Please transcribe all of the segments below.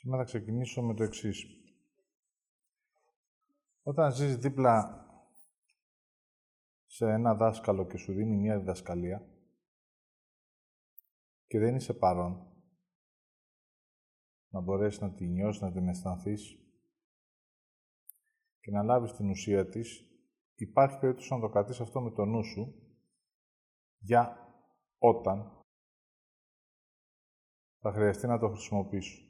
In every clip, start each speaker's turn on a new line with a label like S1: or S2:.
S1: Σήμερα θα ξεκινήσω με το εξής. Όταν ζεις δίπλα σε ένα δάσκαλο και σου δίνει μια διδασκαλία και δεν είσαι παρόν, να μπορέσεις να την νιώσεις, να την αισθανθείς και να λάβεις την ουσία της, υπάρχει περίπτωση να το κρατήσεις αυτό με το νου σου για όταν θα χρειαστεί να το χρησιμοποιήσω.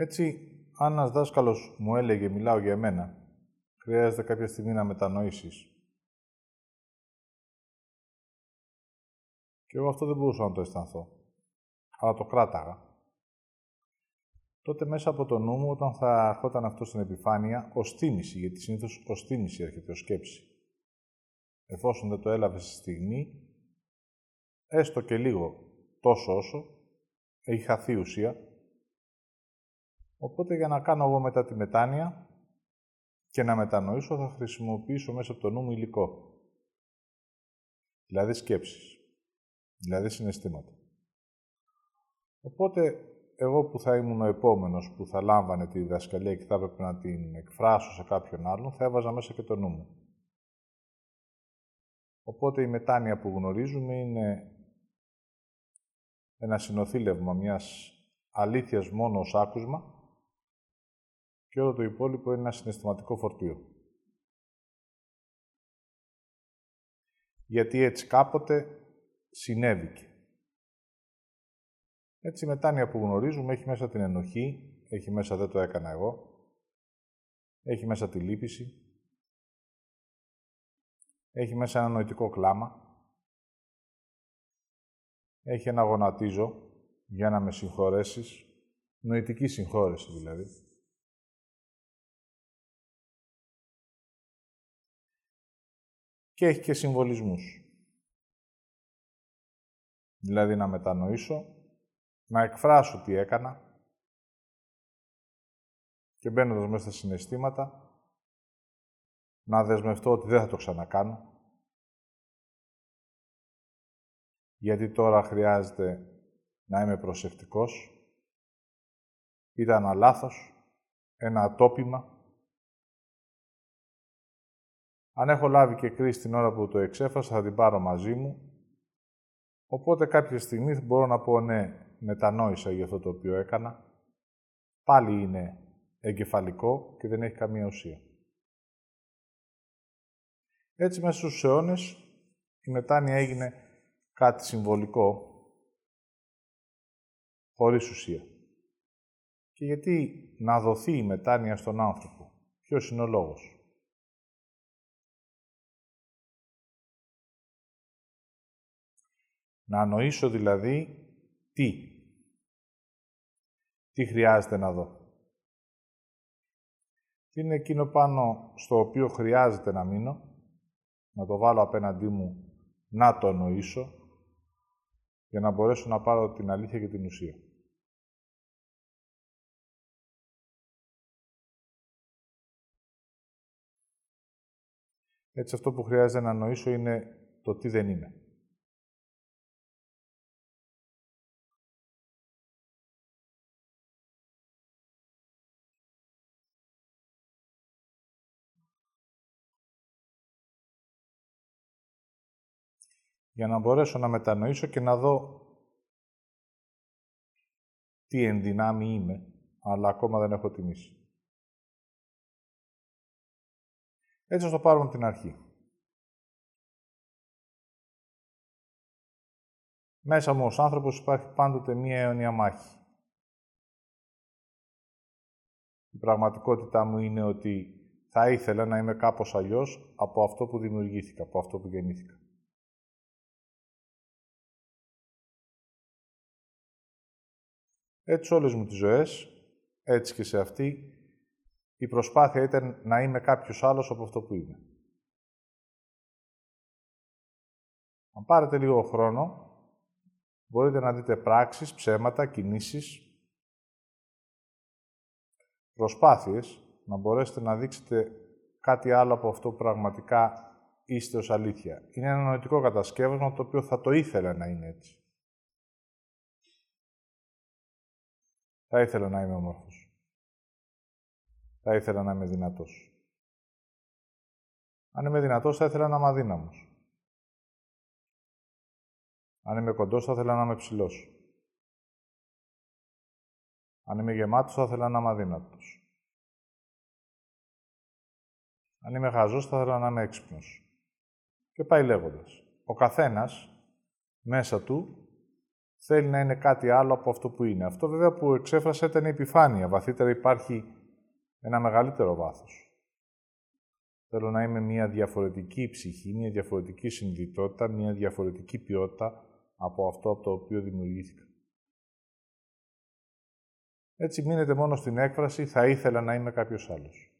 S1: Έτσι, αν ένας δάσκαλος μου έλεγε «Μιλάω για εμένα», χρειάζεται κάποια στιγμή να μετανοήσεις. Και εγώ αυτό δεν μπορούσα να το αισθανθώ. Αλλά το κράταγα. Τότε μέσα από το νου μου, όταν θα ερχόταν αυτό στην επιφάνεια, ω τίμηση, γιατί συνήθως ω τίμηση έρχεται ω σκέψη. Εφόσον δεν το έλαβες στη στιγμή, έστω και λίγο, τόσο όσο, έχει χαθεί ουσία, Οπότε για να κάνω εγώ μετά τη μετάνοια και να μετανοήσω θα χρησιμοποιήσω μέσα από το νου μου υλικό. Δηλαδή σκέψεις. Δηλαδή συναισθήματα. Οπότε εγώ που θα ήμουν ο επόμενος που θα λάμβανε τη διδασκαλία και θα έπρεπε να την εκφράσω σε κάποιον άλλον, θα έβαζα μέσα και το νου μου. Οπότε η μετάνοια που γνωρίζουμε είναι ένα συνοθήλευμα μιας αλήθειας μόνο ως άκουσμα, και όλο το υπόλοιπο είναι ένα συναισθηματικό φορτίο. Γιατί έτσι κάποτε συνέβηκε. Έτσι η μετάνοια που γνωρίζουμε έχει μέσα την ενοχή, έχει μέσα δεν το έκανα εγώ, έχει μέσα τη λύπηση, έχει μέσα ένα νοητικό κλάμα, έχει ένα γονατίζω για να με συγχωρέσεις, νοητική συγχώρεση δηλαδή. Και έχει και συμβολισμούς. Δηλαδή να μετανοήσω, να εκφράσω τι έκανα και μπαίνοντας μέσα στα συναισθήματα, να δεσμευτώ ότι δεν θα το ξανακάνω. Γιατί τώρα χρειάζεται να είμαι προσεκτικός. Ήταν ένα λάθος, ένα ατόπιμα, αν έχω λάβει και κρίση την ώρα που το εξέφρασα, θα την πάρω μαζί μου. Οπότε κάποια στιγμή μπορώ να πω ναι, μετανόησα για αυτό το οποίο έκανα. Πάλι είναι εγκεφαλικό και δεν έχει καμία ουσία. Έτσι μέσα στους αιώνες η μετάνοια έγινε κάτι συμβολικό, χωρίς ουσία. Και γιατί να δοθεί η μετάνοια στον άνθρωπο; Ποιος είναι ο λόγος; Να ανοήσω δηλαδή τι. Τι χρειάζεται να δω. Τι είναι εκείνο πάνω στο οποίο χρειάζεται να μείνω, να το βάλω απέναντί μου, να το ανοήσω, για να μπορέσω να πάρω την αλήθεια και την ουσία. Έτσι αυτό που χρειάζεται να ανοήσω είναι το τι δεν είναι. Για να μπορέσω να μετανοήσω και να δω τι ενδυνάμει είμαι, αλλά ακόμα δεν έχω τιμήσει. Έτσι θα το πάρουμε από την αρχή. Μέσα μου ως άνθρωπος υπάρχει πάντοτε μία αιωνία μάχη. Η πραγματικότητά μου είναι ότι θα ήθελα να είμαι κάπως αλλιώς από αυτό που δημιουργήθηκα, από αυτό που γεννήθηκα. Έτσι όλες μου τις ζωές, έτσι και σε αυτή, η προσπάθεια ήταν να είμαι κάποιος άλλος από αυτό που είμαι. Αν πάρετε λίγο χρόνο, μπορείτε να δείτε πράξεις, ψέματα, κινήσεις, προσπάθειες, να μπορέσετε να δείξετε κάτι άλλο από αυτό που πραγματικά είστε ως αλήθεια. Είναι ένα νοητικό κατασκεύασμα το οποίο θα το ήθελα να είναι έτσι. Θα ήθελα να είμαι όμορφος. Θα ήθελα να είμαι δυνατός. Αν είμαι δυνατός, θα ήθελα να είμαι αδύναμος. Αν είμαι κοντός, θα ήθελα να είμαι ψηλός. Αν είμαι γεμάτος, θα ήθελα να είμαι αδύνατος. Αν είμαι χαζός, θα ήθελα να είμαι έξυπνος. Και πάει λέγοντας. Ο καθένας, μέσα του, θέλει να είναι κάτι άλλο από αυτό που είναι. Αυτό βέβαια που εξέφρασε ήταν η επιφάνεια. Βαθύτερα υπάρχει ένα μεγαλύτερο βάθος. Θέλω να είμαι μια διαφορετική ψυχή, μια διαφορετική συνειδητότητα, μια διαφορετική ποιότητα από αυτό από το οποίο δημιουργήθηκα. Έτσι μείνετε μόνο στην έκφραση «θα ήθελα να είμαι κάποιος άλλος».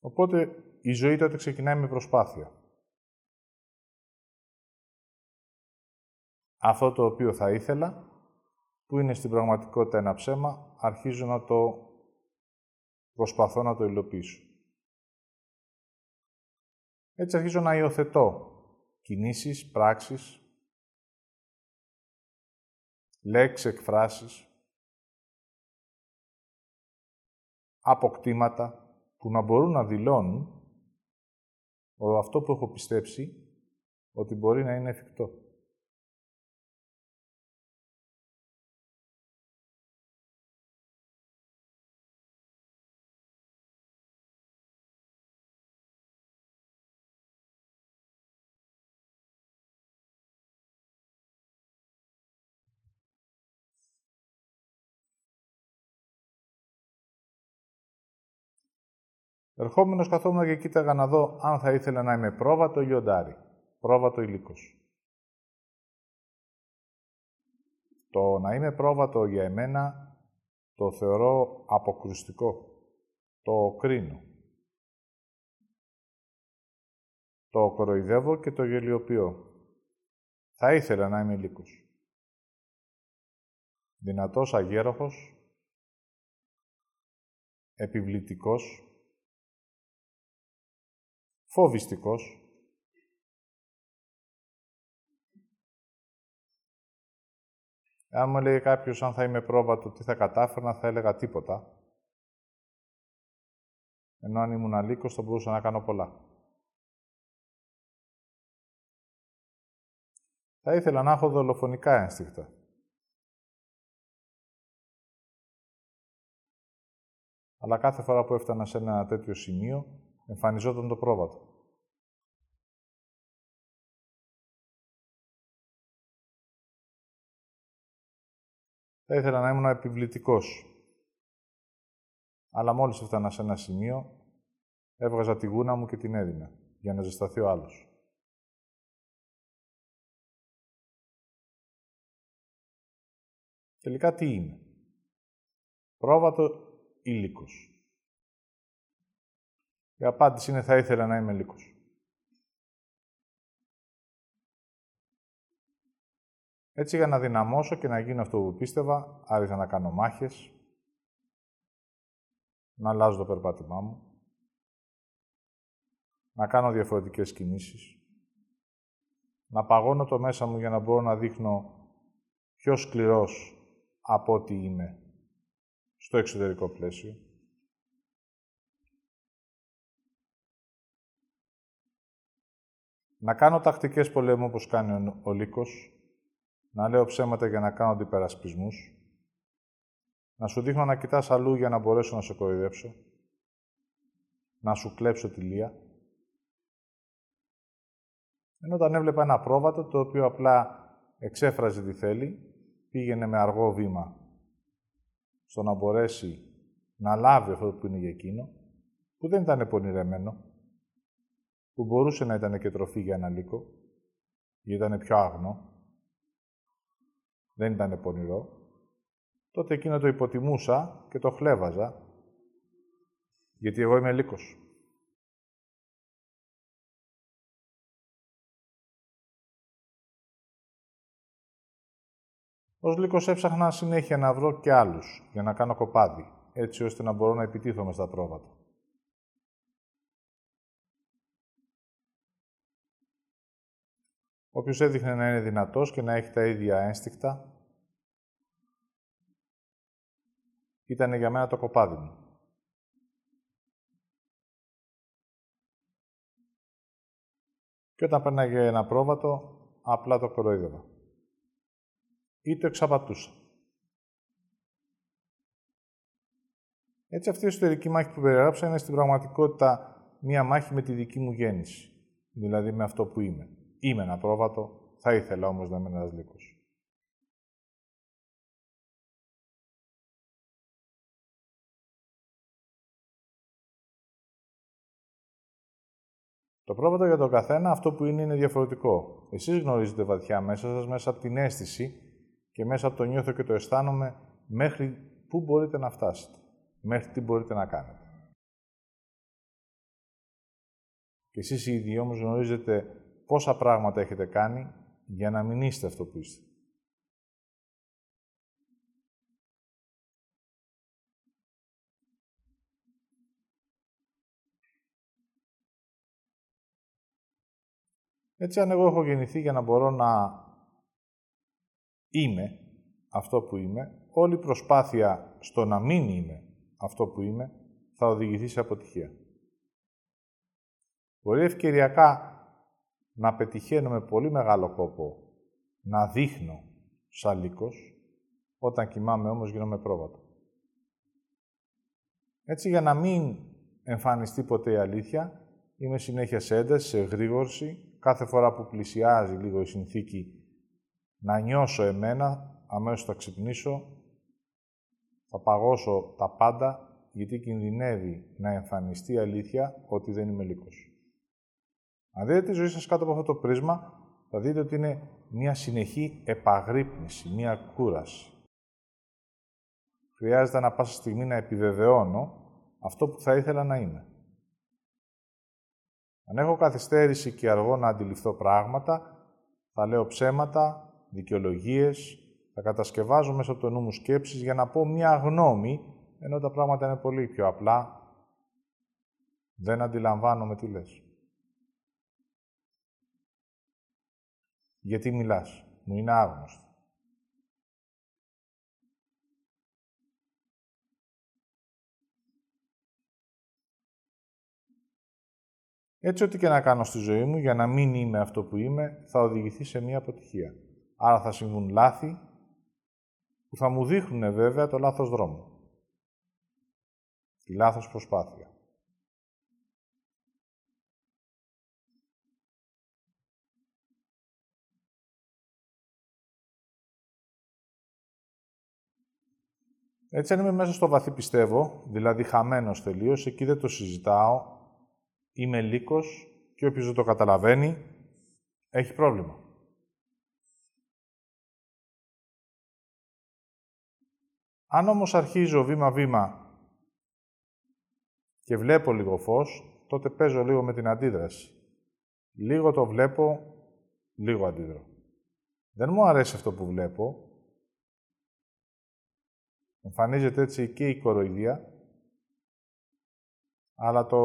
S1: Οπότε η ζωή τότε ξεκινάει με προσπάθεια. Αυτό το οποίο θα ήθελα, που είναι στην πραγματικότητα ένα ψέμα, αρχίζω να το προσπαθώ να το υλοποιήσω. Έτσι αρχίζω να υιοθετώ κινήσεις, πράξεις, λέξεις, εκφράσεις, αποκτήματα, που να μπορούν να δηλώνουν αυτό που έχω πιστέψει ότι μπορεί να είναι εφικτό. Ερχόμενος καθόμουν και κοίταγα να δω αν θα ήθελα να είμαι πρόβατο ή λιοντάρι. Πρόβατο υλικός. Το να είμαι πρόβατο για εμένα το θεωρώ αποκρουστικό. Το κρίνω. Το κοροϊδεύω και το γελιοποιώ. Θα ήθελα να είμαι λύκος. Δυνατός αγέροχος, επιβλητικός, φοβιστικός. Αν μου λέει κάποιος αν θα είμαι πρόβατο τι θα κατάφερνα, θα έλεγα τίποτα. Ενώ αν ήμουν αλήκος θα μπορούσα να κάνω πολλά. Θα ήθελα να έχω δολοφονικά ένστικτα. Αλλά κάθε φορά που έφτανα σε ένα τέτοιο σημείο, εμφανιζόταν το πρόβατο. Θα ήθελα να ήμουν επιβλητικός. Αλλά μόλις έφτανα σε ένα σημείο, έβγαζα τη γούνα μου και την έδινα, για να ζεσταθεί ο άλλος. Τελικά τι είναι; Πρόβατο υλικός. Η απάντηση είναι θα ήθελα να είμαι λύκος. Έτσι για να δυναμώσω και να γίνω αυτό που πίστευα, άρχισα να κάνω μάχες, να αλλάζω το περπάτημά μου, να κάνω διαφορετικές κινήσεις, να παγώνω το μέσα μου για να μπορώ να δείχνω πιο σκληρός από ό,τι είμαι στο εξωτερικό πλαίσιο. Να κάνω τακτικές πολέμου όπως κάνει ο Λύκος, να λέω ψέματα για να κάνω αντιπερασπισμούς, να σου δείχνω να κοιτάς αλλού για να μπορέσω να σε κοροϊδέψω, να σου κλέψω τη λία. Ενώ όταν έβλεπα ένα πρόβατο, το οποίο απλά εξέφραζε τι θέλει, πήγαινε με αργό βήμα στο να μπορέσει να λάβει αυτό που είναι για εκείνο, που δεν ήταν πονηρεμένο, που μπορούσε να ήταν και τροφή για ένα λύκο, γιατί ήταν πιο άγνο, δεν ήταν πονηρό, τότε εκείνο το υποτιμούσα και το χλέβαζα, γιατί εγώ είμαι λύκος. Ως λύκος έψαχνα συνέχεια να βρω και άλλους για να κάνω κοπάδι, έτσι ώστε να μπορώ να επιτίθομαι στα πρόβατα. Όποιος έδειχνε να είναι δυνατός και να έχει τα ίδια ένστικτα, ήταν για μένα το κοπάδι μου. Και όταν πέρναγε ένα πρόβατο, απλά το κοροϊδεύα. Ή το εξαπατούσα. Έτσι αυτή η εσωτερική μάχη που περιγράψα είναι στην πραγματικότητα μία μάχη με τη δική μου γέννηση. Δηλαδή με αυτό που είμαι. Είμαι ένα πρόβατο, θα ήθελα όμως να είμαι ένας λύκος. Το πρόβατο για τον καθένα, αυτό που είναι, είναι διαφορετικό. Εσείς γνωρίζετε βαθιά μέσα σας, μέσα από την αίσθηση και μέσα από το νιώθω και το αισθάνομαι, μέχρι πού μπορείτε να φτάσετε. Μέχρι τι μπορείτε να κάνετε. Και εσείς οι ίδιοι όμως γνωρίζετε πόσα πράγματα έχετε κάνει για να μην είστε αυτό που είστε. Έτσι, αν εγώ έχω γεννηθεί για να μπορώ να είμαι αυτό που είμαι, όλη η προσπάθεια στο να μην είμαι αυτό που είμαι θα οδηγηθεί σε αποτυχία. Μπορεί ευκαιριακά να πετυχαίνω με πολύ μεγάλο κόπο να δείχνω σαν λύκος, όταν κοιμάμαι όμως γίνομαι πρόβατο. Έτσι, για να μην εμφανιστεί ποτέ η αλήθεια, είμαι συνέχεια σε ένταση, σε γρήγορση, κάθε φορά που πλησιάζει λίγο η συνθήκη να νιώσω εμένα, αμέσως θα ξυπνήσω, θα παγώσω τα πάντα, γιατί κινδυνεύει να εμφανιστεί η αλήθεια ότι δεν είμαι λύκος. Αν δείτε τη ζωή σας κάτω από αυτό το πρίσμα, θα δείτε ότι είναι μια συνεχή επαγρύπνηση, μια κούραση. Χρειάζεται να πάσα στιγμή να επιβεβαιώνω αυτό που θα ήθελα να είμαι. Αν έχω καθυστέρηση και αργό να αντιληφθώ πράγματα, θα λέω ψέματα, δικαιολογίες, θα κατασκευάζω μέσα από το νου μου σκέψεις για να πω μια γνώμη, ενώ τα πράγματα είναι πολύ πιο απλά. Δεν αντιλαμβάνομαι τι λες. Γιατί μιλάς; Μου είναι άγνωστο. Έτσι, ό,τι και να κάνω στη ζωή μου, για να μην είμαι αυτό που είμαι, θα οδηγηθεί σε μία αποτυχία. Άρα θα συμβούν λάθη, που θα μου δείχνουν βέβαια το λάθος δρόμο. Τη λάθος προσπάθεια. Έτσι, αν είμαι μέσα στο βαθύ πιστεύω, δηλαδή χαμένος τελείως, εκεί δεν το συζητάω, είμαι λύκος και όποιος δεν το καταλαβαίνει, έχει πρόβλημα. Αν όμως αρχίζω βήμα-βήμα και βλέπω λίγο φως, τότε παίζω λίγο με την αντίδραση. Λίγο το βλέπω, λίγο αντίδρω. Δεν μου αρέσει αυτό που βλέπω. Εμφανίζεται έτσι και η κοροϊδία, αλλά το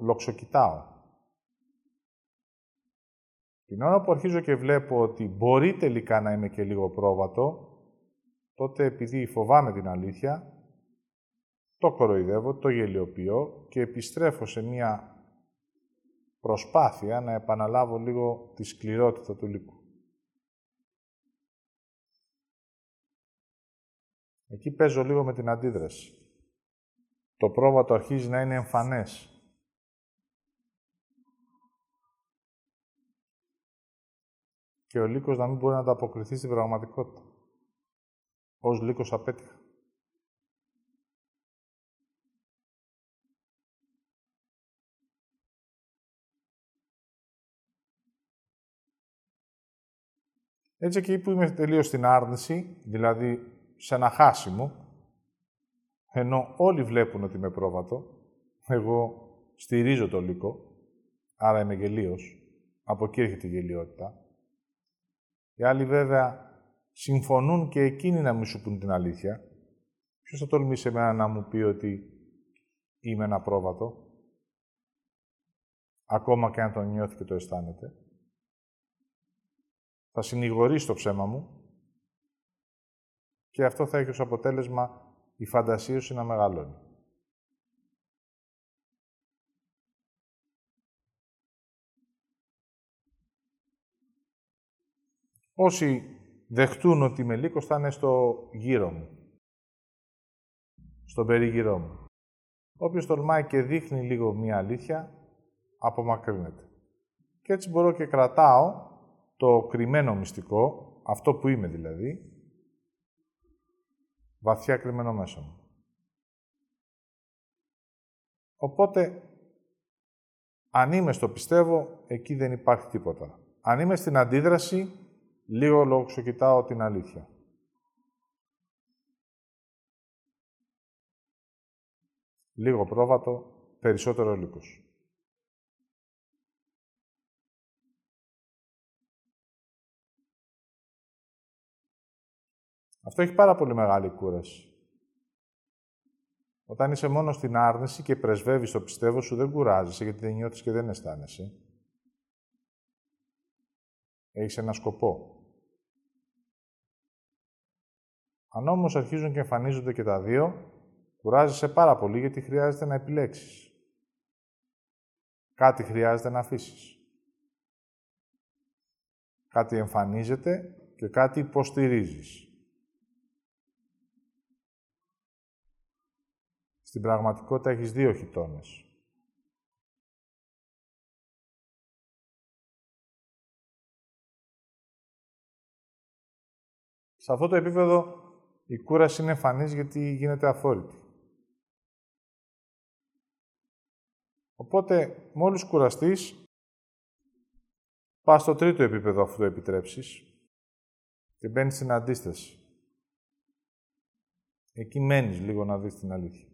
S1: λοξοκοιτάω. Την ώρα που αρχίζω και βλέπω ότι μπορεί τελικά να είμαι και λίγο πρόβατο, τότε επειδή φοβάμαι την αλήθεια, το κοροϊδεύω, το γελιοποιώ και επιστρέφω σε μία προσπάθεια να επαναλάβω λίγο τη σκληρότητα του λύκου. Εκεί παίζω λίγο με την αντίδραση το πρόβατο αρχίζει να είναι εμφανές. Και ο λύκος να μην μπορεί να ανταποκριθεί στην πραγματικότητα. Ως λύκος απέτυχα. Έτσι εκεί που είμαι τελείως στην άρνηση, δηλαδή σε ένα χάσιμο, ενώ όλοι βλέπουν ότι είμαι πρόβατο, εγώ στηρίζω το λύκο, άρα είμαι γελίος. Από εκεί έρχεται η γελιότητα. Οι άλλοι βέβαια συμφωνούν και εκείνοι να μην σου πούν την αλήθεια, ποιος θα τολμήσει εμένα να μου πει ότι είμαι ένα πρόβατο, ακόμα και αν το νιώθει και το αισθάνεται. Θα συνηγορήσει το ψέμα μου και αυτό θα έχει ως αποτέλεσμα η φαντασίωση να μεγαλώνει. Όσοι δεχτούν ότι με λύκος θα είναι στο γύρο μου, στον περίγυρό μου. Όποιος τολμάει και δείχνει λίγο μία αλήθεια, απομακρύνεται. Και έτσι μπορώ και κρατάω το κρυμμένο μυστικό, αυτό που είμαι δηλαδή, βαθιά κρυμμένο μέσα μου. Οπότε, αν είμαι στο πιστεύω, εκεί δεν υπάρχει τίποτα. Αν είμαι στην αντίδραση, λίγο λόγω κοιτάω την αλήθεια. Λίγο πρόβατο, περισσότερο λύκος. Αυτό έχει πάρα πολύ μεγάλη κούραση. Όταν είσαι μόνος στην άρνηση και πρεσβεύεις το πιστεύω σου, δεν κουράζεσαι, γιατί δεν νιώθεις και δεν αισθάνεσαι. Έχεις ένα σκοπό. Αν όμως αρχίζουν και εμφανίζονται και τα δύο, κουράζεσαι πάρα πολύ, γιατί χρειάζεται να επιλέξεις. Κάτι χρειάζεται να αφήσεις. Κάτι εμφανίζεται και κάτι υποστηρίζεις. Στην πραγματικότητα έχεις δύο χιτώνες. Σε αυτό το επίπεδο η κούραση είναι εμφανής γιατί γίνεται αφόρητη. Οπότε, μόλις κουραστείς, πας στο τρίτο επίπεδο αφού το επιτρέψεις και μπαίνεις στην αντίσταση. Εκεί μένεις λίγο να δεις την αλήθεια.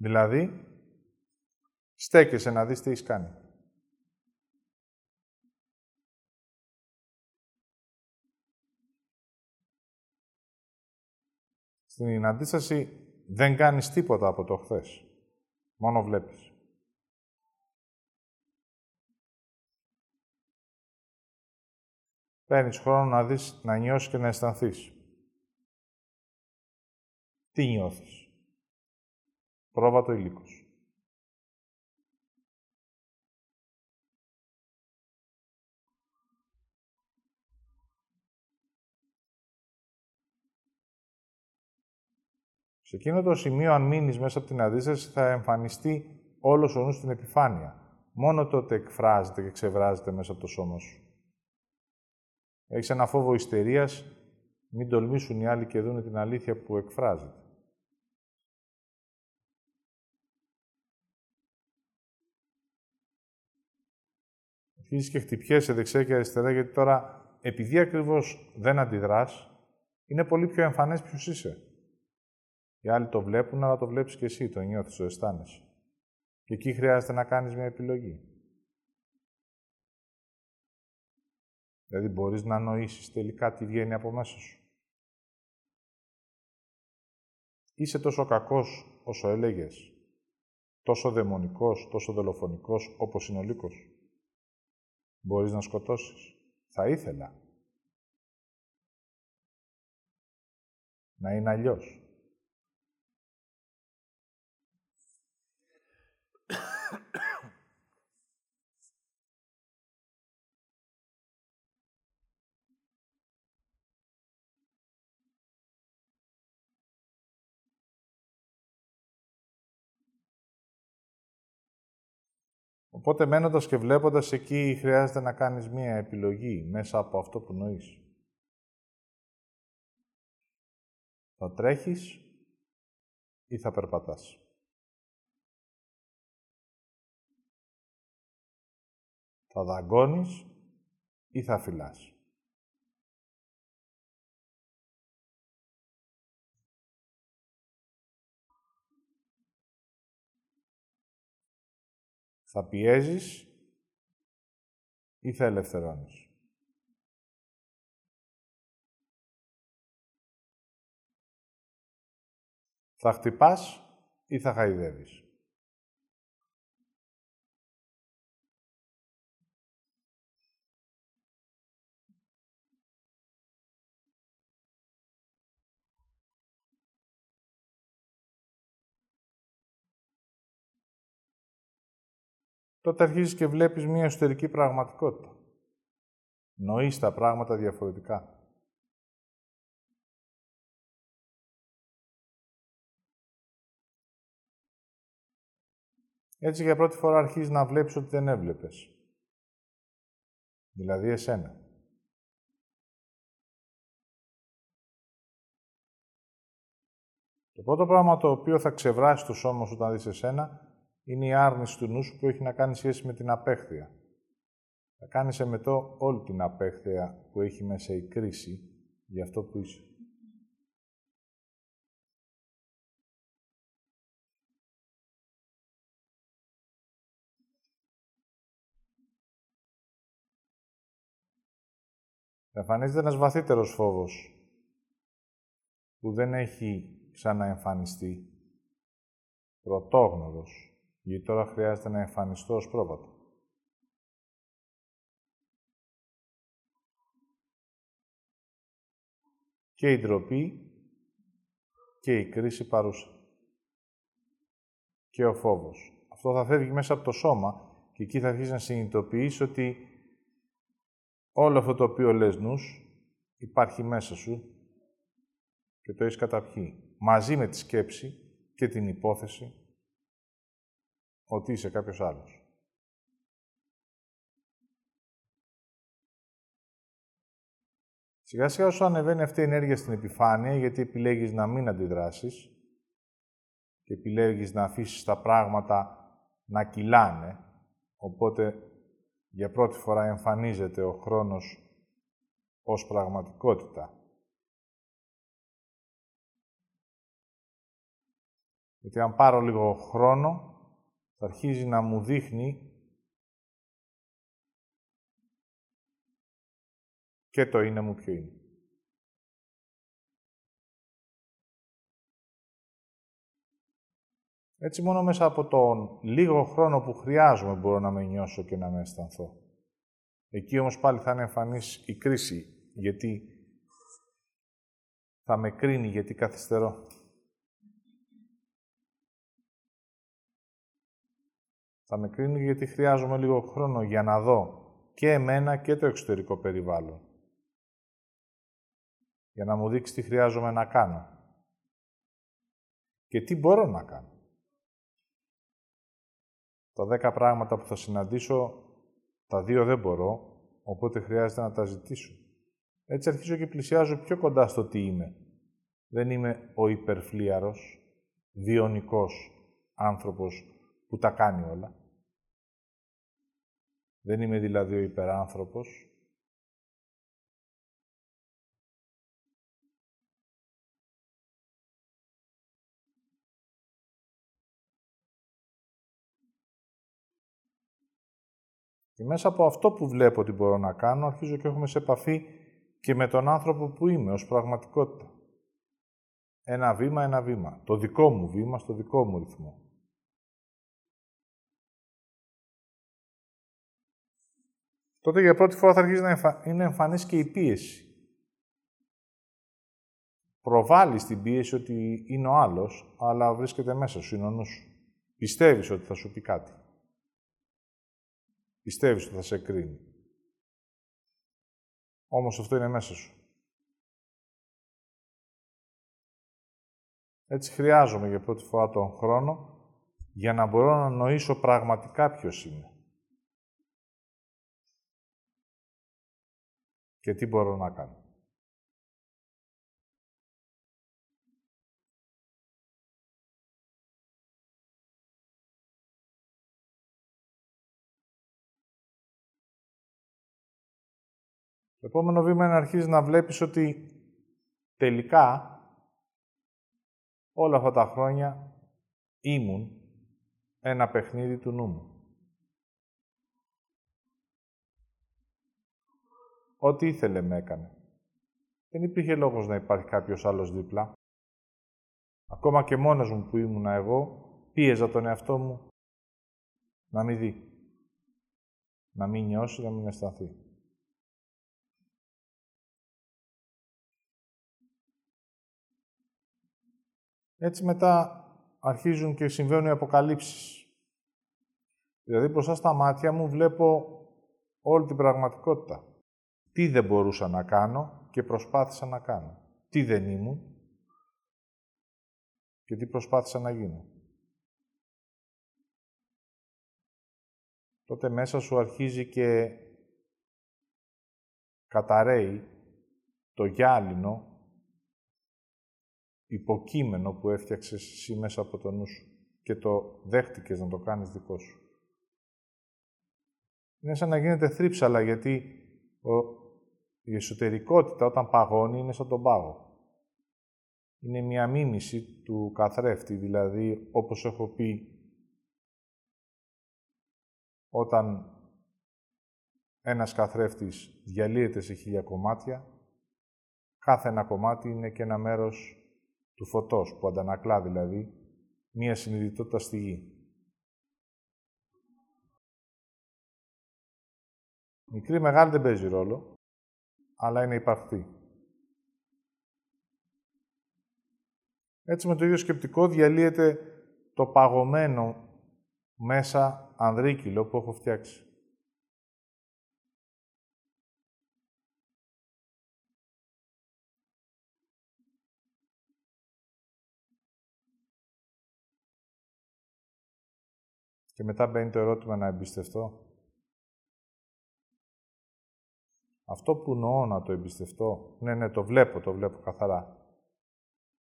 S1: Δηλαδή, στέκεσαι να δεις τι έχεις κάνει. Στην αντίσταση δεν κάνεις τίποτα από το χθες. Μόνο βλέπεις. Παίρνεις χρόνο να δεις, να νιώσεις και να αισθανθείς. Τι νιώθεις; Πρόβατο υλίκος. Σε εκείνο το σημείο, αν μείνεις μέσα από την αντίσταση, θα εμφανιστεί όλος ο νους στην επιφάνεια. Μόνο τότε εκφράζεται και ξεβράζεται μέσα από το σώμα σου. Έχεις ένα φόβο ιστερίας, μην τολμήσουν οι άλλοι και δουν την αλήθεια που εκφράζεται. Αρχίζεις και χτυπιέσαι δεξιά και αριστερά, γιατί τώρα, επειδή ακριβώς δεν αντιδράς, είναι πολύ πιο εμφανές ποιος είσαι. Οι άλλοι το βλέπουν, αλλά το βλέπεις και εσύ, το νιώθεις, το αισθάνεσαι. Και εκεί χρειάζεται να κάνεις μια επιλογή. Δηλαδή, μπορείς να νοήσεις τελικά τι βγαίνει από μέσα σου. Είσαι τόσο κακός όσο έλεγες. Τόσο δαιμονικός, τόσο δολοφονικός όπως είναι ο Λύκος. Μπορείς να σκοτώσεις. Θα ήθελα. Να είναι αλλιώς. Οπότε μένοντας και βλέποντας εκεί χρειάζεται να κάνεις μία επιλογή μέσα από αυτό που νοείς. Θα τρέχεις ή θα περπατάς. Θα δαγκώνεις ή θα φυλάς. Θα πιέζεις ή θα ελευθερώνεις. Θα χτυπάς ή θα χαϊδεύεις. Τότε αρχίζεις και βλέπεις μία εσωτερική πραγματικότητα. Νοείς τα πράγματα διαφορετικά. Έτσι για πρώτη φορά αρχίζεις να βλέπεις ότι δεν έβλεπες. Δηλαδή εσένα. Το πρώτο πράγμα το οποίο θα ξεβράσει το σώμα σου όταν δεις εσένα είναι η άρνηση του νου σου που έχει να κάνεις σχέση με την απέχθεια. Θα κάνεις εμετό όλη την απέχθεια που έχει μέσα η κρίση για αυτό που είσαι. Εμφανίζεται ένας βαθύτερος φόβος που δεν έχει ξαναεμφανιστεί. Πρωτόγνωρος γιατί τώρα χρειάζεται να εμφανιστώ ως πρόβατο. Και η ντροπή και η κρίση παρούσα. Και ο φόβος. Αυτό θα φεύγει μέσα από το σώμα και εκεί θα αρχίσεις να συνειδητοποιείς ότι όλο αυτό το οποίο λες νους υπάρχει μέσα σου και το έχεις καταπιεί. Μαζί με τη σκέψη και την υπόθεση ότι είσαι κάποιος άλλος. Σιγά σιγά όσο ανεβαίνει αυτή η ενέργεια στην επιφάνεια, γιατί επιλέγεις να μην αντιδράσεις και επιλέγεις να αφήσεις τα πράγματα να κυλάνε, οπότε για πρώτη φορά εμφανίζεται ο χρόνος ως πραγματικότητα. Γιατί αν πάρω λίγο χρόνο, θα αρχίζει να μου δείχνει και το είναι μου ποιο είναι. Έτσι μόνο μέσα από τον λίγο χρόνο που χρειάζομαι μπορώ να με νιώσω και να με αισθανθώ. Εκεί όμως πάλι θα είναι εμφανής η κρίση, γιατί θα με κρίνει γιατί καθυστερώ. Θα με κρίνει γιατί χρειάζομαι λίγο χρόνο για να δω και εμένα και το εξωτερικό περιβάλλον. Για να μου δείξει τι χρειάζομαι να κάνω. Και τι μπορώ να κάνω. Τα δέκα πράγματα που θα συναντήσω, τα δύο δεν μπορώ, οπότε χρειάζεται να τα ζητήσω. Έτσι αρχίζω και πλησιάζω πιο κοντά στο τι είμαι. Δεν είμαι ο υπερφλίαρος, διονικός άνθρωπος που τα κάνει όλα. Δεν είμαι δηλαδή ο υπεράνθρωπος. Και μέσα από αυτό που βλέπω ότι μπορώ να κάνω, αρχίζω και έχουμε σε επαφή και με τον άνθρωπο που είμαι ως πραγματικότητα. Ένα βήμα, ένα βήμα. Το δικό μου βήμα, στο δικό μου ρυθμό. Τότε για πρώτη φορά θα αρχίσει να είναι εμφανής και η πίεση. Προβάλλεις την πίεση ότι είναι ο άλλος, αλλά βρίσκεται μέσα σου, είναι ο νους σου. Πιστεύεις ότι θα σου πει κάτι. Πιστεύεις ότι θα σε κρίνει. Όμως αυτό είναι μέσα σου. Έτσι χρειάζομαι για πρώτη φορά τον χρόνο για να μπορώ να νοήσω πραγματικά ποιος είμαι. Και τι μπορώ να κάνω. Το επόμενο βήμα είναι να αρχίσεις να βλέπεις ότι τελικά όλα αυτά τα χρόνια ήμουν ένα παιχνίδι του νου μου. Ό,τι ήθελε με έκανε. Δεν υπήρχε λόγος να υπάρχει κάποιος άλλος δίπλα. Ακόμα και μόνος μου που ήμουνα εγώ, πίεζα τον εαυτό μου να μην δει. Να μην νιώσει, να μην αισθανθεί. Έτσι μετά αρχίζουν και συμβαίνουν οι αποκαλύψεις. Δηλαδή μπροστά στα μάτια μου βλέπω όλη την πραγματικότητα. Τι δεν μπορούσα να κάνω και προσπάθησα να κάνω. Τι δεν ήμουν και τι προσπάθησα να γίνω. Τότε μέσα σου αρχίζει και καταραίει το γυάλινο υποκείμενο που έφτιαξες εσύ μέσα από το νου σου και το δέχτηκες να το κάνεις δικό σου. Είναι σαν να γίνεται θρύψαλα, γιατί η εσωτερικότητα όταν παγώνει είναι σαν τον πάγο. Είναι μια μίμηση του καθρέφτη, δηλαδή, όπως έχω πει, όταν ένας καθρέφτης διαλύεται σε χίλια κομμάτια, κάθε ένα κομμάτι είναι και ένα μέρος του φωτός, που αντανακλά δηλαδή μία συνειδητότητα στη γη. Μικρή, μεγάλη δεν παίζει ρόλο, αλλά είναι υπαρκτή. Έτσι με το ίδιο σκεπτικό διαλύεται το παγωμένο μέσα ανδρίκυλο που έχω φτιάξει. Και μετά μπαίνει το ερώτημα να εμπιστευτώ. Αυτό που νοώ να το εμπιστευτώ, ναι, ναι, το βλέπω, το βλέπω καθαρά.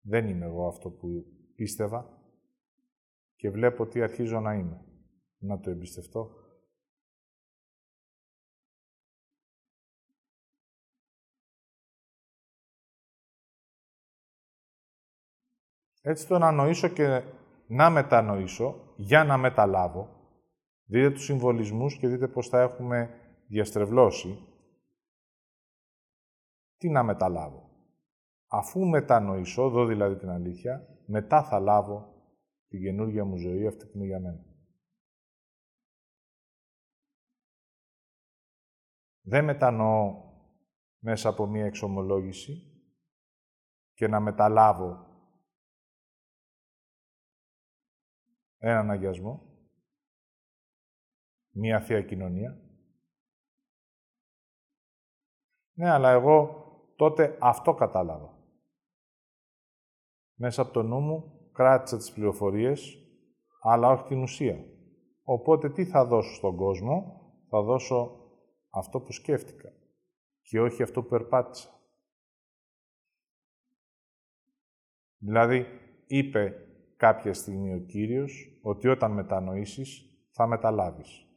S1: Δεν είμαι εγώ αυτό που πίστευα και βλέπω τι αρχίζω να είμαι. Να το εμπιστευτώ. Έτσι το να νοήσω και να μετανοήσω για να μεταλάβω. Δείτε τους συμβολισμούς και δείτε πώς θα έχουμε διαστρεβλώσει. Τι να μεταλάβω. Αφού μετανοήσω, δω δηλαδή την αλήθεια, μετά θα λάβω την καινούργια μου ζωή, αυτή που είναι για μένα. Δεν μετανοώ μέσα από μία εξομολόγηση και να μεταλάβω έναν αγιασμό, μία Θεία Κοινωνία. Ναι, αλλά εγώ τότε αυτό κατάλαβα. Μέσα από το νου μου κράτησα τις πληροφορίες, αλλά όχι την ουσία. Οπότε τι θα δώσω στον κόσμο, θα δώσω αυτό που σκέφτηκα και όχι αυτό που περπάτησα. Δηλαδή, είπε κάποια στιγμή ο Κύριος ότι όταν μετανοήσεις θα μεταλάβεις.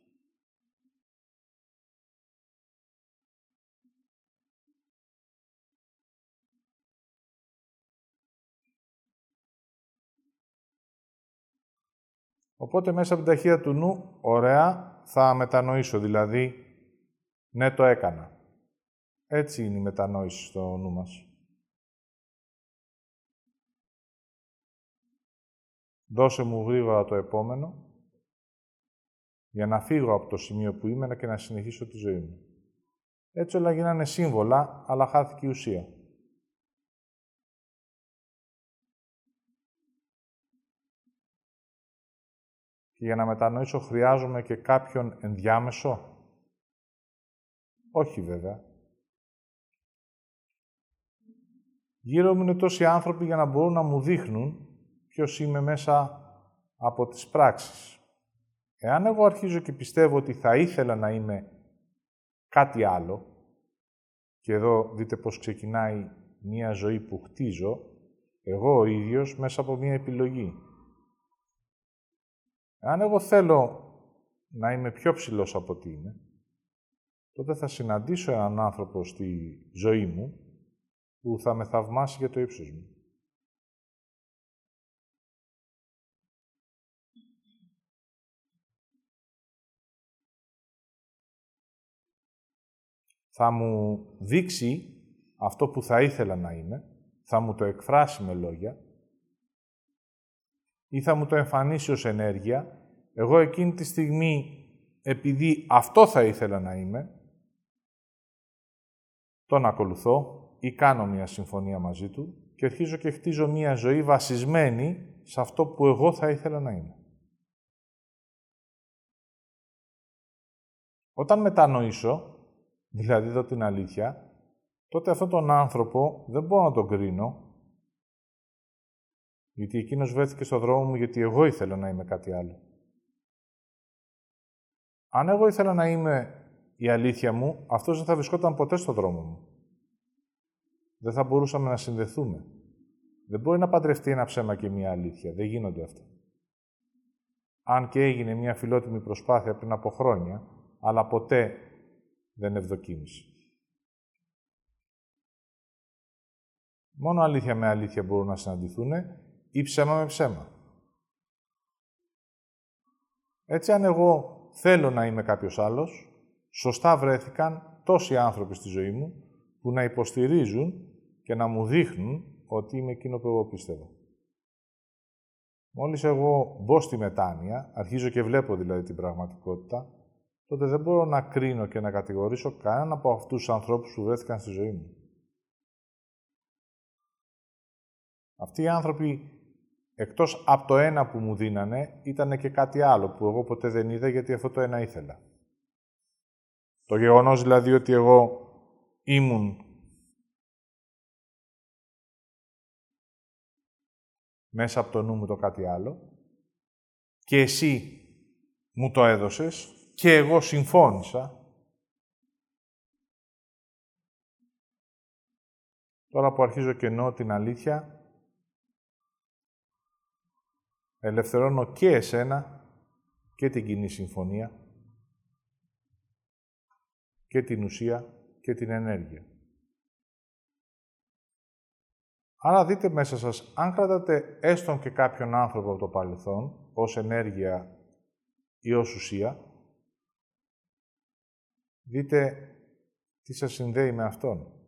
S1: Οπότε μέσα από την ταχύτητα του νου, ωραία, θα μετανοήσω, δηλαδή, ναι, το έκανα. Έτσι είναι η μετανόηση στο νου μας. Δώσε μου γρήγορα το επόμενο, για να φύγω από το σημείο που είμαι και να συνεχίσω τη ζωή μου. Έτσι όλα γίνανε σύμβολα, αλλά χάθηκε η ουσία. Και για να μετανοήσω χρειάζομαι και κάποιον ενδιάμεσο; Όχι βέβαια. Γύρω μου είναι τόσοι άνθρωποι για να μπορούν να μου δείχνουν ποιος είμαι μέσα από τις πράξεις. Εάν εγώ αρχίζω και πιστεύω ότι θα ήθελα να είμαι κάτι άλλο, και εδώ δείτε πώς ξεκινάει μία ζωή που χτίζω, εγώ ο ίδιος μέσα από μία επιλογή. Εάν εγώ θέλω να είμαι πιο ψηλός από ό,τι είμαι, τότε θα συναντήσω έναν άνθρωπο στη ζωή μου που θα με θαυμάσει για το ύψος μου. θα μου δείξει αυτό που θα ήθελα να είμαι, θα μου το εκφράσει με λόγια ή θα μου το εμφανίσει ως ενέργεια, εγώ εκείνη τη στιγμή, επειδή αυτό θα ήθελα να είμαι, τον ακολουθώ ή κάνω μια συμφωνία μαζί του και αρχίζω και χτίζω μια ζωή βασισμένη σε αυτό που εγώ θα ήθελα να είμαι. Όταν μετανοήσω, δηλαδή δω την αλήθεια, τότε αυτόν τον άνθρωπο δεν μπορώ να τον κρίνω, γιατί εκείνος βρέθηκε στο δρόμο μου γιατί εγώ ήθελα να είμαι κάτι άλλο. Αν εγώ ήθελα να είμαι η αλήθεια μου, αυτός δεν θα βρισκόταν ποτέ στο δρόμο μου. Δεν θα μπορούσαμε να συνδεθούμε. Δεν μπορεί να παντρευτεί ένα ψέμα και μία αλήθεια. Δεν γίνονται αυτά. Αν και έγινε μια φιλότιμη προσπάθεια πριν από χρόνια, αλλά ποτέ δεν ευδοκίμησε. Μόνο αλήθεια με αλήθεια μπορούν να συναντηθούν ή ψέμα με ψέμα. Έτσι, αν εγώ θέλω να είμαι κάποιος άλλος, σωστά βρέθηκαν τόσοι άνθρωποι στη ζωή μου που να υποστηρίζουν και να μου δείχνουν ότι είμαι εκείνο που εγώ πίστευα. Μόλις εγώ μπω στη μετάνοια, αρχίζω και βλέπω δηλαδή την πραγματικότητα, τότε δεν μπορώ να κρίνω και να κατηγορήσω κανέναν από αυτούς τους ανθρώπους που βρέθηκαν στη ζωή μου. Αυτοί οι άνθρωποι, εκτός από το ένα που μου δίνανε, ήταν και κάτι άλλο που εγώ ποτέ δεν είδα γιατί αυτό το ένα ήθελα. Το γεγονός δηλαδή ότι εγώ ήμουν μέσα από το νου μου το κάτι άλλο και εσύ μου το έδωσες και εγώ συμφώνησα. Τώρα που αρχίζω και εννοώ την αλήθεια, ελευθερώνω και εσένα και την κοινή συμφωνία και την ουσία και την ενέργεια. Άρα δείτε μέσα σας, αν κρατάτε έστω και κάποιον άνθρωπο από το παρελθόν, ως ενέργεια ή ως ουσία, δείτε τι σας συνδέει με αυτόν.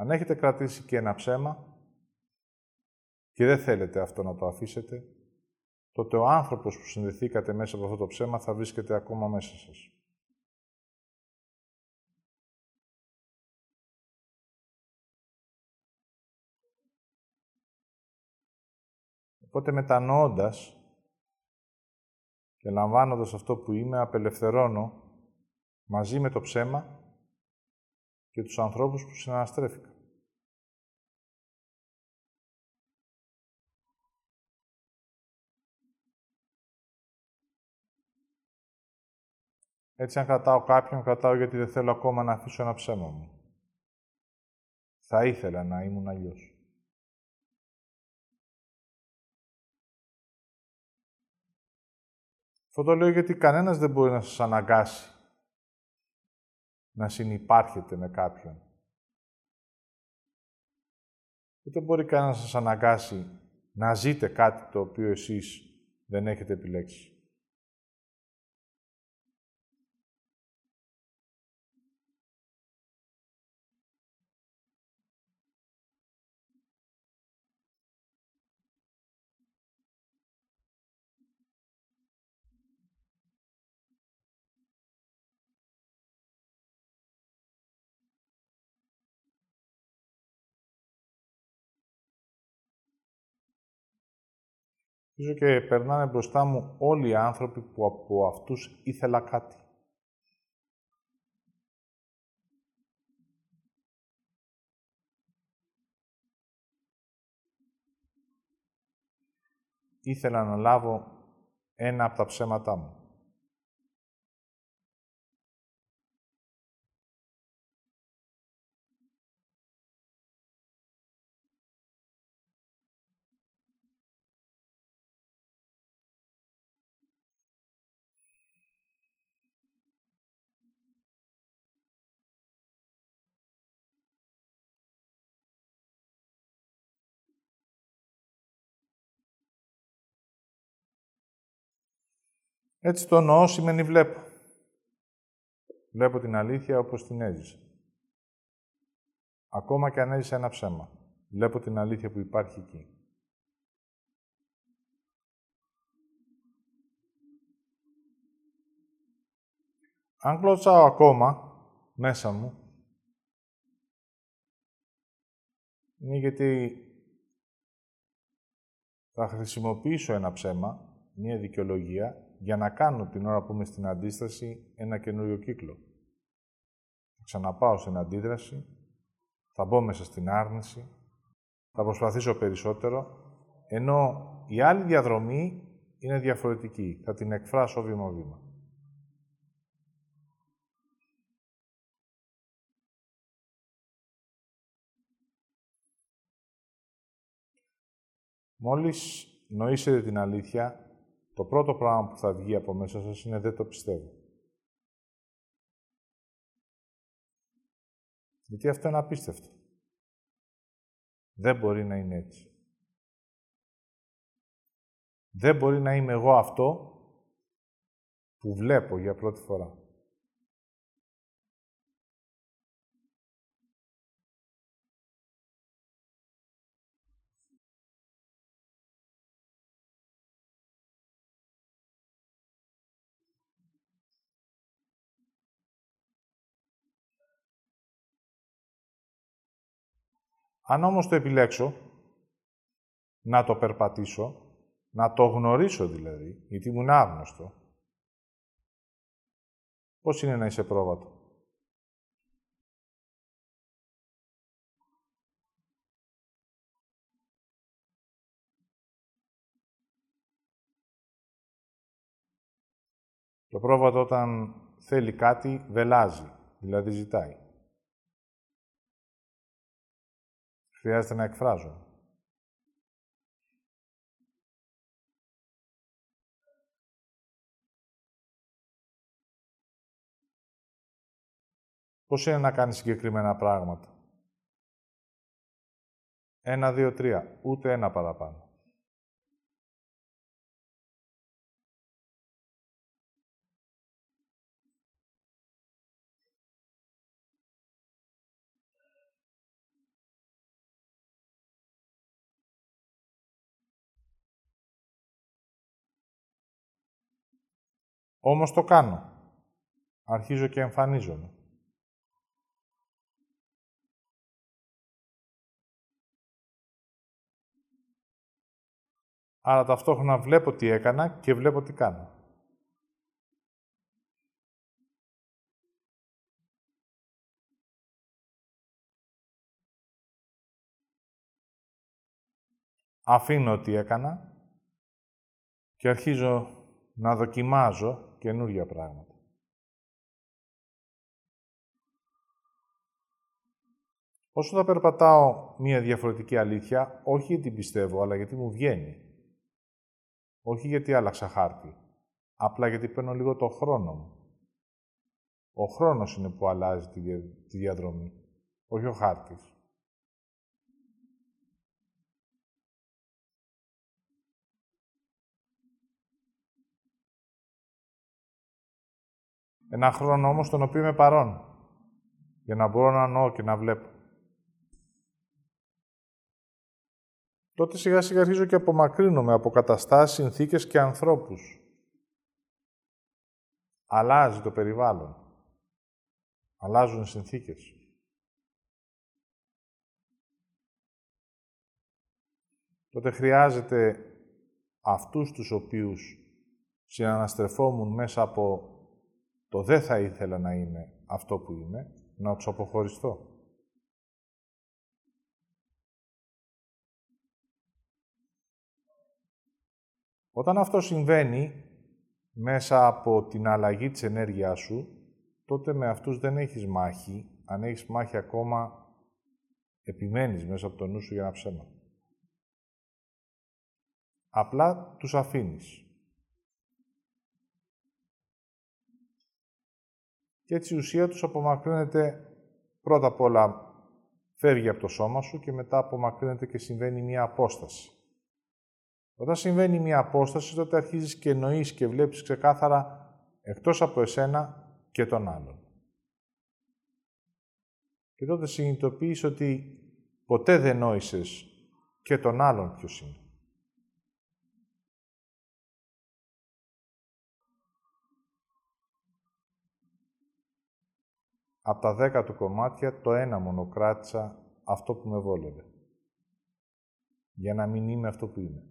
S1: Αν έχετε κρατήσει και ένα ψέμα και δεν θέλετε αυτό να το αφήσετε, τότε ο άνθρωπος που συνδεθήκατε μέσα από αυτό το ψέμα θα βρίσκεται ακόμα μέσα σας. Οπότε μετανοώντας και λαμβάνοντας αυτό που είμαι, απελευθερώνω μαζί με το ψέμα και τους ανθρώπους που συναναστρέφηκα. Έτσι, αν κρατάω κάποιον, κρατάω γιατί δεν θέλω ακόμα να αφήσω ένα ψέμα μου. Θα ήθελα να ήμουν αλλιώς. Αυτό το λέω γιατί κανένας δεν μπορεί να σας αναγκάσει να συνυπάρχετε με κάποιον. Ούτε μπορεί κανένας να σας αναγκάσει να ζείτε κάτι το οποίο εσείς δεν έχετε επιλέξει. Ίσως και περνάνε μπροστά μου όλοι οι άνθρωποι που από αυτούς ήθελα κάτι. Ήθελα να λάβω ένα από τα ψέματά μου. Έτσι το εννοώ σημαίνει βλέπω. Βλέπω την αλήθεια όπως την έζησα. Ακόμα και αν έζησα ένα ψέμα. Βλέπω την αλήθεια που υπάρχει εκεί. Αν κλωτσάω ακόμα μέσα μου, είναι γιατί θα χρησιμοποιήσω ένα ψέμα, μία δικαιολογία, για να κάνω την ώρα που είμαι στην αντίσταση ένα καινούριο κύκλο. Θα ξαναπάω στην αντίδραση, θα μπω μέσα στην άρνηση, θα προσπαθήσω περισσότερο, ενώ η άλλη διαδρομή είναι διαφορετική. Θα την εκφράσω βήμα-βήμα. Μόλις νοήσετε την αλήθεια, το πρώτο πράγμα που θα βγει από μέσα σας είναι «δεν το πιστεύω». Γιατί αυτό είναι απίστευτο. Δεν μπορεί να είναι έτσι. Δεν μπορεί να είμαι εγώ αυτό που βλέπω για πρώτη φορά. Αν όμως το επιλέξω, να το περπατήσω, να το γνωρίσω δηλαδή, γιατί μου είναι άγνωστο, πώς είναι να είσαι πρόβατο; Το πρόβατο όταν θέλει κάτι, βελάζει, δηλαδή ζητάει. Χρειάζεται να εκφράζω. Πώς είναι να κάνεις συγκεκριμένα πράγματα; Ένα, δύο, τρία. Ούτε ένα παραπάνω. Όμως το κάνω. Αρχίζω και εμφανίζομαι. Άρα ταυτόχρονα βλέπω τι έκανα και βλέπω τι κάνω. Αφήνω τι έκανα και αρχίζω να δοκιμάζω καινούργια πράγματα. Όσο θα περπατάω μία διαφορετική αλήθεια, όχι γιατί πιστεύω, αλλά γιατί μου βγαίνει. Όχι γιατί άλλαξα χάρτη. Απλά γιατί παίρνω λίγο το χρόνο μου. Ο χρόνος είναι που αλλάζει τη διαδρομή, όχι ο χάρτης. Ένα χρόνο όμως τον οποίο είμαι παρόν. Για να μπορώ να νοώ και να βλέπω. Τότε σιγά σιγά αρχίζω και απομακρύνομαι από καταστάσεις, συνθήκες και ανθρώπους. Αλλάζει το περιβάλλον. Αλλάζουν οι συνθήκες. Τότε χρειάζεται αυτούς τους οποίους συναναστρεφόμουν μέσα από το δεν θα ήθελα να είμαι αυτό που είμαι, να τους αποχωριστώ. Όταν αυτό συμβαίνει μέσα από την αλλαγή της ενέργειάς σου, τότε με αυτούς δεν έχεις μάχη. Αν έχεις μάχη ακόμα, επιμένεις μέσα από το νου σου για ένα ψέμα. Απλά τους αφήνεις. Και έτσι η ουσία τους απομακρύνεται πρώτα απ' όλα φεύγει από το σώμα σου και μετά απομακρύνεται και συμβαίνει μία απόσταση. Όταν συμβαίνει μία απόσταση, τότε αρχίζεις και εννοείς και βλέπεις ξεκάθαρα εκτός από εσένα και τον άλλον. Και τότε συνειδητοποιείς ότι ποτέ δεν νόησες και τον άλλον ποιος είναι. Από τα δέκα του κομμάτια, το ένα μόνο κράτησα αυτό που με βόλευε. Για να μην είμαι αυτό που είμαι.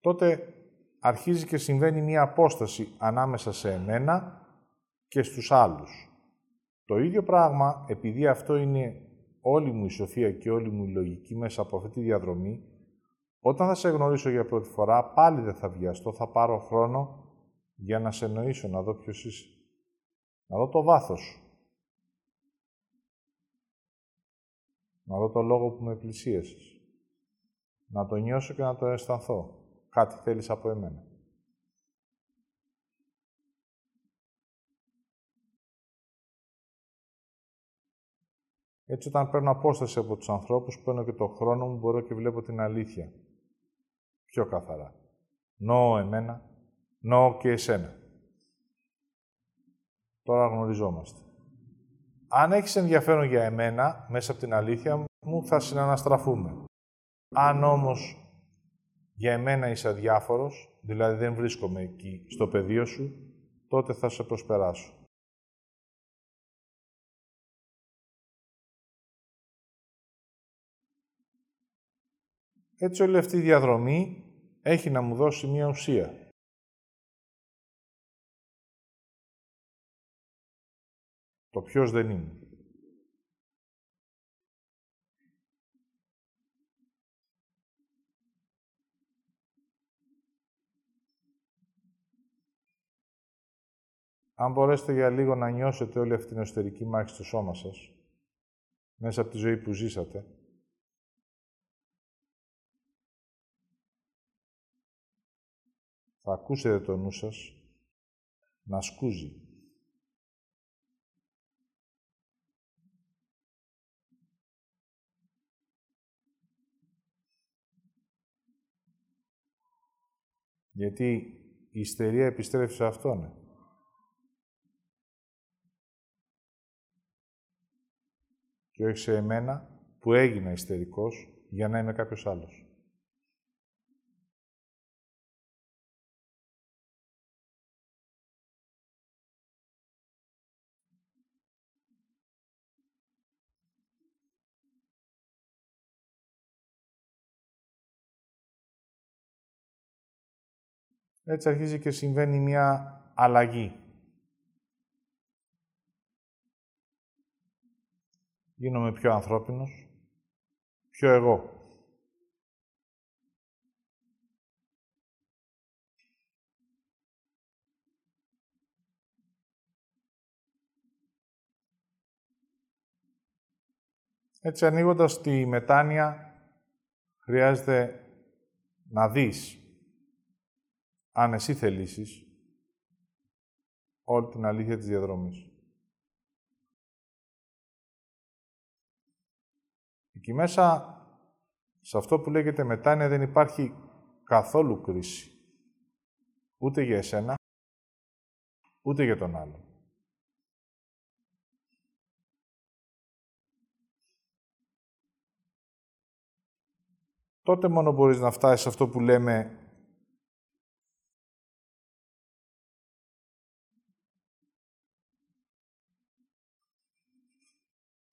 S1: Τότε αρχίζει και συμβαίνει μία απόσταση ανάμεσα σε εμένα και στους άλλους. Το ίδιο πράγμα, επειδή αυτό είναι όλη μου η σοφία και όλη μου η λογική μέσα από αυτή τη διαδρομή, όταν θα σε γνωρίσω για πρώτη φορά, πάλι δεν θα βιαστώ, θα πάρω χρόνο για να σε εννοήσω, να δω ποιος είσαι. Να δω το βάθος σου. Να δω το λόγο που με πλησίασες. Να το νιώσω και να το αισθανθώ. Κάτι θέλεις από εμένα. Έτσι, όταν παίρνω απόσταση από τους ανθρώπους, παίρνω και το χρόνο μου, μπορώ και βλέπω την αλήθεια. Πιο καθαρά. Νόω εμένα, νόω και εσένα. Τώρα γνωριζόμαστε. Αν έχεις ενδιαφέρον για εμένα, μέσα από την αλήθεια μου, θα συναναστραφούμε. Αν όμως για εμένα είσαι αδιάφορος, δηλαδή δεν βρίσκομαι εκεί στο πεδίο σου, τότε θα σε προσπεράσω. Έτσι όλη αυτή η διαδρομή έχει να μου δώσει μία ουσία. Το ποιος δεν είναι. Αν μπορέσετε για λίγο να νιώσετε όλη αυτή την εσωτερική μάχη στο σώμα σας, μέσα από τη ζωή που ζήσατε, θα ακούσετε το νου σας να σκούζει. Γιατί η ιστερία επιστρέφει σε αυτόν. Και όχι σε εμένα που έγινα ιστερικός για να είμαι κάποιος άλλος. Έτσι αρχίζει και συμβαίνει μια αλλαγή. Γίνομαι πιο ανθρώπινος, πιο εγώ. Έτσι, ανοίγοντας τη μετάνοια, χρειάζεται να δεις αν εσύ θελήσεις, όλη την αλήθεια της διαδρομής. Εκεί μέσα, σε αυτό που λέγεται μετάνοια, δεν υπάρχει καθόλου κρίση. Ούτε για εσένα, ούτε για τον άλλον. Τότε μόνο μπορείς να φτάσεις σε αυτό που λέμε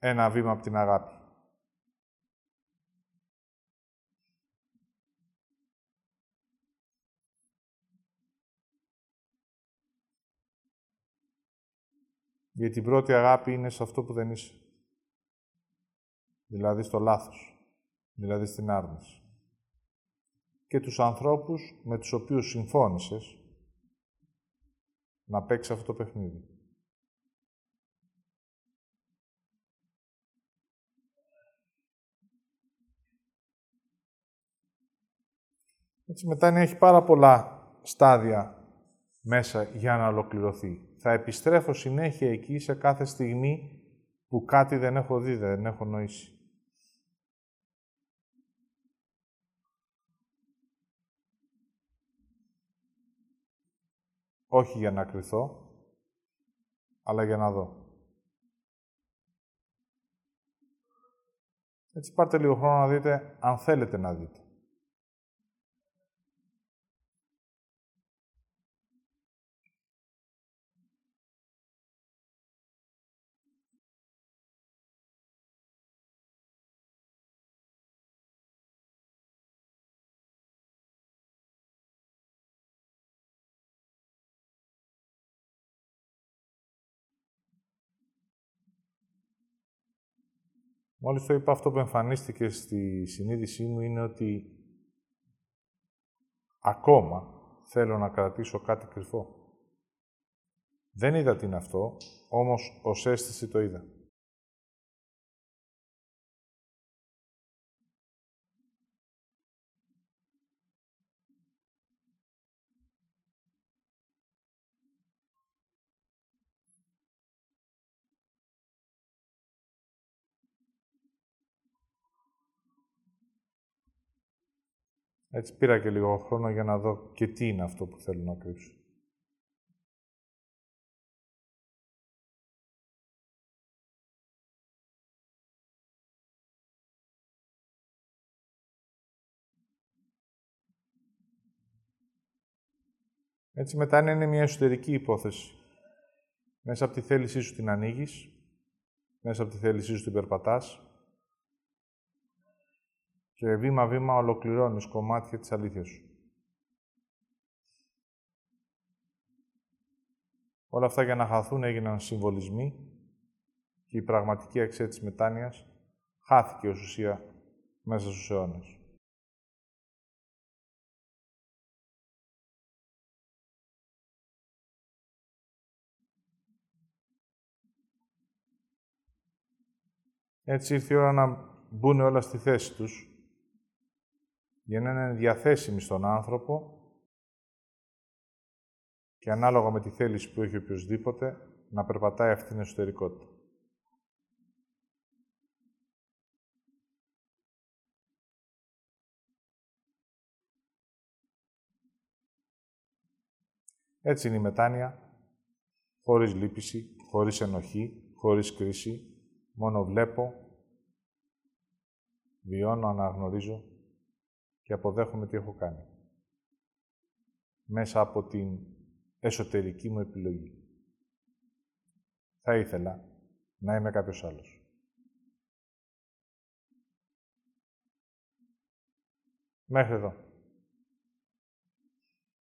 S1: ένα βήμα από την αγάπη. Γιατί η πρώτη αγάπη είναι σε αυτό που δεν είσαι. Δηλαδή στο λάθος. Δηλαδή στην άρνηση. Και τους ανθρώπους με τους οποίους συμφώνησες να παίξεις αυτό το παιχνίδι. Έτσι μετά έχει πάρα πολλά στάδια μέσα για να ολοκληρωθεί. Θα επιστρέφω συνέχεια εκεί σε κάθε στιγμή που κάτι δεν έχω δει, δεν έχω νοήσει. Όχι για να κρυθώ, αλλά για να δω. Έτσι πάρτε λίγο χρόνο να δείτε αν θέλετε να δείτε. Μόλις το είπα αυτό που εμφανίστηκε στη συνείδησή μου είναι ότι ακόμα θέλω να κρατήσω κάτι κρυφό. Δεν είδα τι είναι αυτό, όμως ως αίσθηση το είδα. Έτσι πήρα και λίγο χρόνο για να δω και τι είναι αυτό που θέλω να κρύψω. Έτσι μετά είναι μια εσωτερική υπόθεση. Μέσα από τη θέλησή σου την ανοίγεις, μέσα από τη θέλησή σου την περπατάς, και βήμα-βήμα ολοκληρώνεις κομμάτια της αλήθειας σου. Όλα αυτά για να χαθούν έγιναν συμβολισμοί και η πραγματική αξία της μετάνοιας χάθηκε ως ουσία μέσα στους αιώνες. Έτσι ήρθε η ώρα να μπουν όλα στη θέση τους για να είναι διαθέσιμη στον άνθρωπο και ανάλογα με τη θέληση που έχει οποιοδήποτε, να περπατάει αυτήν την εσωτερικότητα. Έτσι είναι η μετάνοια, χωρίς λύπηση, χωρίς ενοχή, χωρίς κρίση, μόνο βλέπω, βιώνω, αναγνωρίζω και αποδέχομαι τι έχω κάνει. Μέσα από την εσωτερική μου επιλογή. Θα ήθελα να είμαι κάποιος άλλος. Μέχρι εδώ.